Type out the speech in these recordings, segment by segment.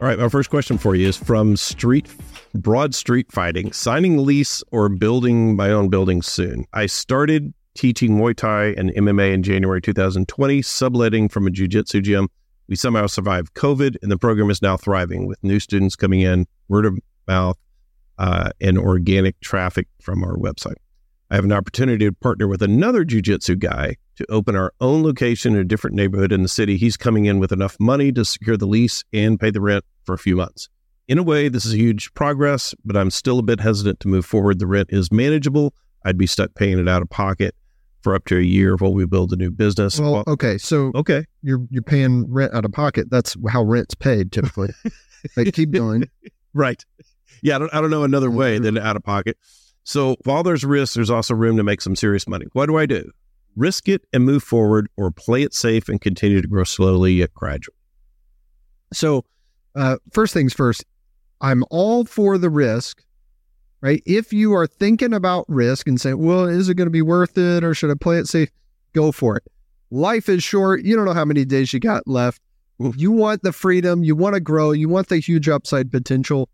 All right, my first question for you is from Street Broad Street Fighting, signing lease or building my own building soon. I started teaching Muay Thai and MMA in January 2020, subletting from a jiu-jitsu gym. We somehow survived COVID, and the program is now thriving with new students coming in, word of mouth, uh, and organic traffic from our website. I have an opportunity to partner with another jiu-jitsu guy to open our own location in a different neighborhood in the city. He's coming in with enough money to secure the lease and pay the rent for a few months. In a way, this is a huge progress, but I'm still a bit hesitant to move forward. The rent is manageable. I'd be stuck paying it out of pocket for up to a year while we build a new business. Well, okay, so okay, you're you're paying rent out of pocket. That's how rent's paid typically. like keep going. right. Yeah, I don't, I don't know another way than out of pocket. So while there's risk, there's also room to make some serious money. What do I do? Risk it and move forward, or play it safe and continue to grow slowly yet gradually. So, uh, first things first, I'm all for the risk, right? If you are thinking about risk and saying, well, is it going to be worth it or should I play it safe? Go for it. Life is short. You don't know how many days you got left. You want the freedom, you want to grow, you want the huge upside potential.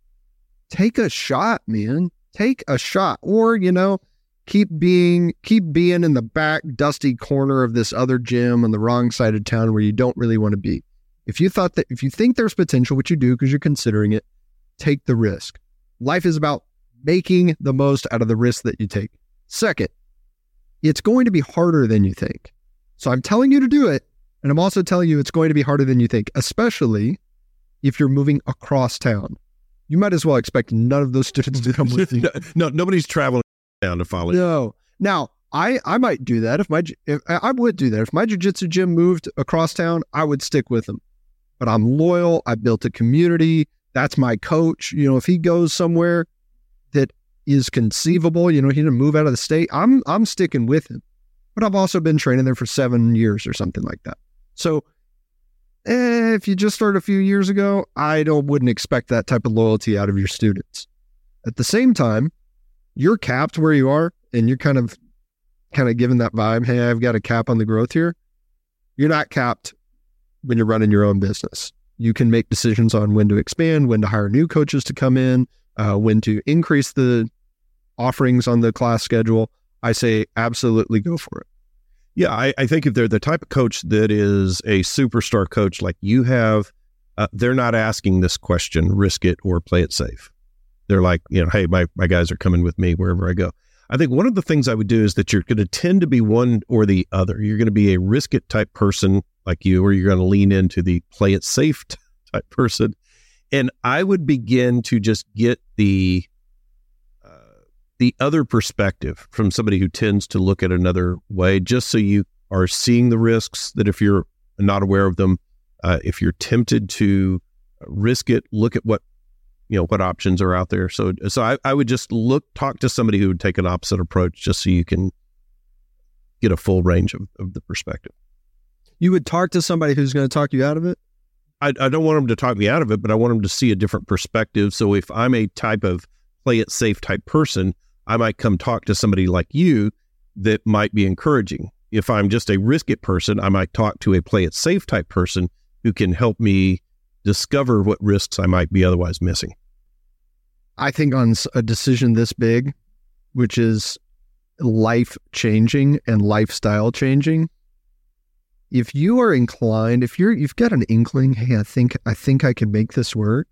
Take a shot, man. Take a shot. Or, you know, keep being keep being in the back dusty corner of this other gym on the wrong side of town where you don't really want to be. If you thought that if you think there's potential, which you do because you're considering it, take the risk. Life is about making the most out of the risk that you take. Second, it's going to be harder than you think. So I'm telling you to do it. And I'm also telling you it's going to be harder than you think, especially if you're moving across town. You might as well expect none of those students to come with you. no, no, nobody's traveling down to follow you. No. Now, I I might do that if my if I I would do that if my jujitsu gym moved across town. I would stick with them, but I'm loyal. I built a community. That's my coach. You know, if he goes somewhere that is conceivable, you know, he didn't move out of the state. I'm I'm sticking with him. But I've also been training there for seven years or something like that. So, eh, if you just started a few years ago, I don't wouldn't expect that type of loyalty out of your students. At the same time, you're capped where you are and you're kind of kind of given that vibe hey i've got a cap on the growth here you're not capped when you're running your own business you can make decisions on when to expand when to hire new coaches to come in uh, when to increase the offerings on the class schedule i say absolutely go for it Yeah, I, I think if they're the type of coach that is a superstar coach like you have, uh, they're not asking this question, risk it or play it safe. They're like, you know, hey, my, my guys are coming with me wherever I go. I think one of the things I would do is that you're going to tend to be one or the other. You're going to be a risk it type person like you, or you're going to lean into the play it safe type person. And I would begin to just get the uh, the other perspective from somebody who tends to look at another way, just so you are seeing the risks that if you're not aware of them, uh, if you're tempted to risk it, look at what you know what options are out there. So, so I, I would just look, talk to somebody who would take an opposite approach, just so you can get a full range of, of the perspective. You would talk to somebody who's going to talk you out of it I, I don't want them to talk me out of it, but I want them to see a different perspective. So if I'm a type of play it safe type person, I might come talk to somebody like you that might be encouraging. If I'm just a risk it person, I might talk to a play it safe type person who can help me discover what risks I might be otherwise missing. I think on a decision this big, which is life changing and lifestyle changing, if you are inclined, if you're you've got an inkling, hey, I think I think I can make this work,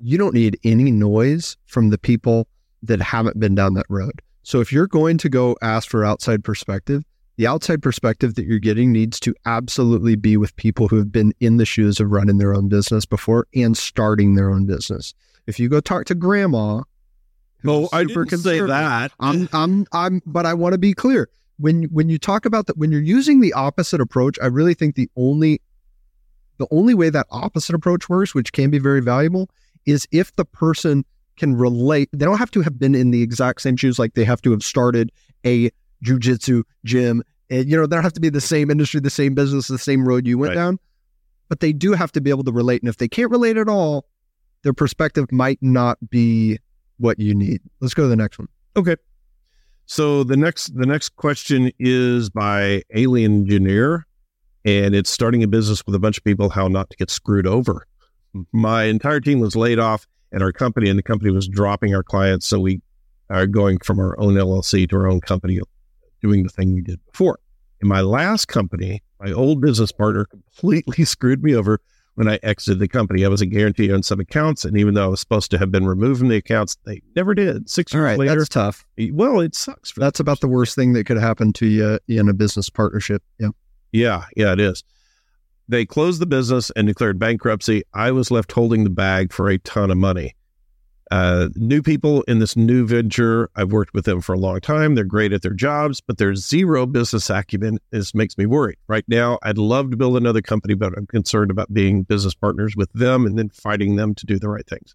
you don't need any noise from the people that haven't been down that road. So if you're going to go ask for outside perspective, the outside perspective that you're getting needs to absolutely be with people who have been in the shoes of running their own business before and starting their own business. If you go talk to grandma, oh, who's super say that. I'm I'm I'm but I want to be clear. When when you talk about that when you're using the opposite approach, I really think the only The only way that opposite approach works, which can be very valuable, is if the person can relate. They don't have to have been in the exact same shoes, like they have to have started a jujitsu gym. And, you know, they don't have to be the same industry, the same business, the same road you went Right. down, but they do have to be able to relate. And if they can't relate at all, their perspective might not be what you need. Let's go to the next one. Okay. So the next the next question is by Alien Engineer, and it's starting a business with a bunch of people how not to get screwed over. My entire team was laid off at our company, and the company was dropping our clients, so we are going from our own LLC to our own company, doing the thing we did before. In my last company, my old business partner completely screwed me over when I exited the company. I was a guarantee on some accounts, and even though I was supposed to have been removed from the accounts, they never did. Six All years right, later, that's tough. well, it sucks. That's about the worst thing that could happen to you in a business partnership. Yeah. yeah, yeah, it is. They closed the business and declared bankruptcy. I was left holding the bag for a ton of money. Uh, new people in this new venture, I've worked with them for a long time. They're great at their jobs, but their zero business acumen is makes me worried. Right now, I'd love to build another company, but I'm concerned about being business partners with them and then fighting them to do the right things.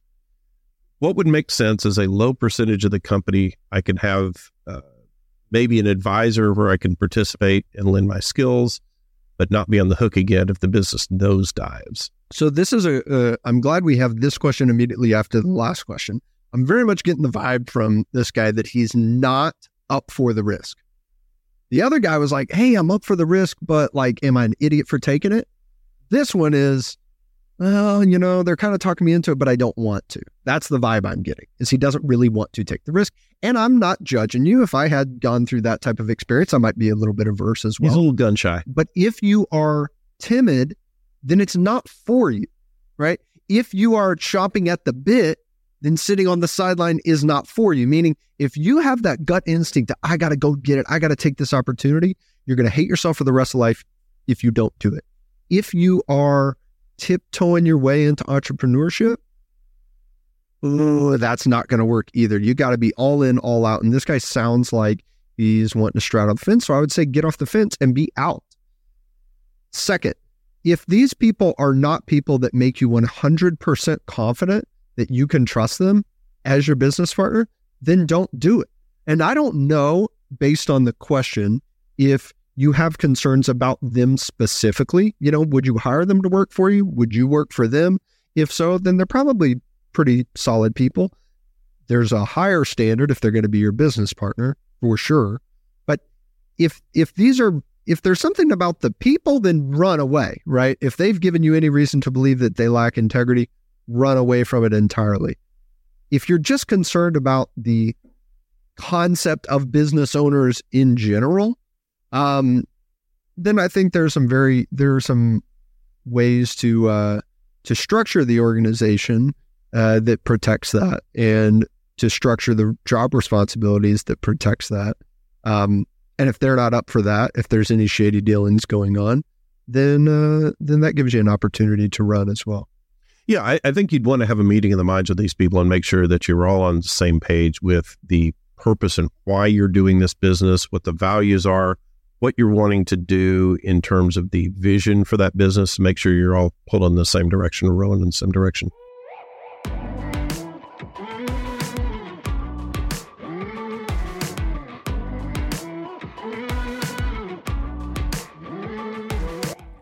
What would make sense is a low percentage of the company I can have uh, maybe an advisor where I can participate and lend my skills, but not be on the hook again if the business nosedives. So this is a. Uh, I'm glad we have this question immediately after the last question. I'm very much getting the vibe from this guy that he's not up for the risk. The other guy was like, "Hey, I'm up for the risk, but like, am I an idiot for taking it?" This one is, well, you know, they're kind of talking me into it, but I don't want to. That's the vibe I'm getting. Is he doesn't really want to take the risk, and I'm not judging you. If I had gone through that type of experience, I might be a little bit averse as well. He's a little gun shy. But if you are timid, then it's not for you, right? If you are chomping at the bit, then sitting on the sideline is not for you. Meaning, if you have that gut instinct that I got to go get it, I got to take this opportunity, you're going to hate yourself for the rest of life if you don't do it. If you are tiptoeing your way into entrepreneurship, ooh, that's not going to work either. You got to be all in, all out. And this guy sounds like he's wanting to straddle the fence. So I would say get off the fence and be out. Second, if these people are not people that make you 100% confident that you can trust them as your business partner, then don't do it. And I don't know, based on the question, if you have concerns about them specifically. You know, would you hire them to work for you? Would you work for them? If so, then they're probably pretty solid people. There's a higher standard if they're going to be your business partner for sure. But if if these are if there's something about the people, then run away, right? If they've given you any reason to believe that they lack integrity, run away from it entirely. If you're just concerned about the concept of business owners in general, um, then I think there's some very there are some ways to uh, to structure the organization uh, that protects that, and to structure the job responsibilities that protects that. Um, and if they're not up for that, if there's any shady dealings going on, then uh, then that gives you an opportunity to run as well. Yeah, I, I think you'd want to have a meeting in the minds of these people and make sure that you're all on the same page with the purpose and why you're doing this business, what the values are, what you're wanting to do in terms of the vision for that business. Make sure you're all pulled in the same direction, or rowing in the same direction.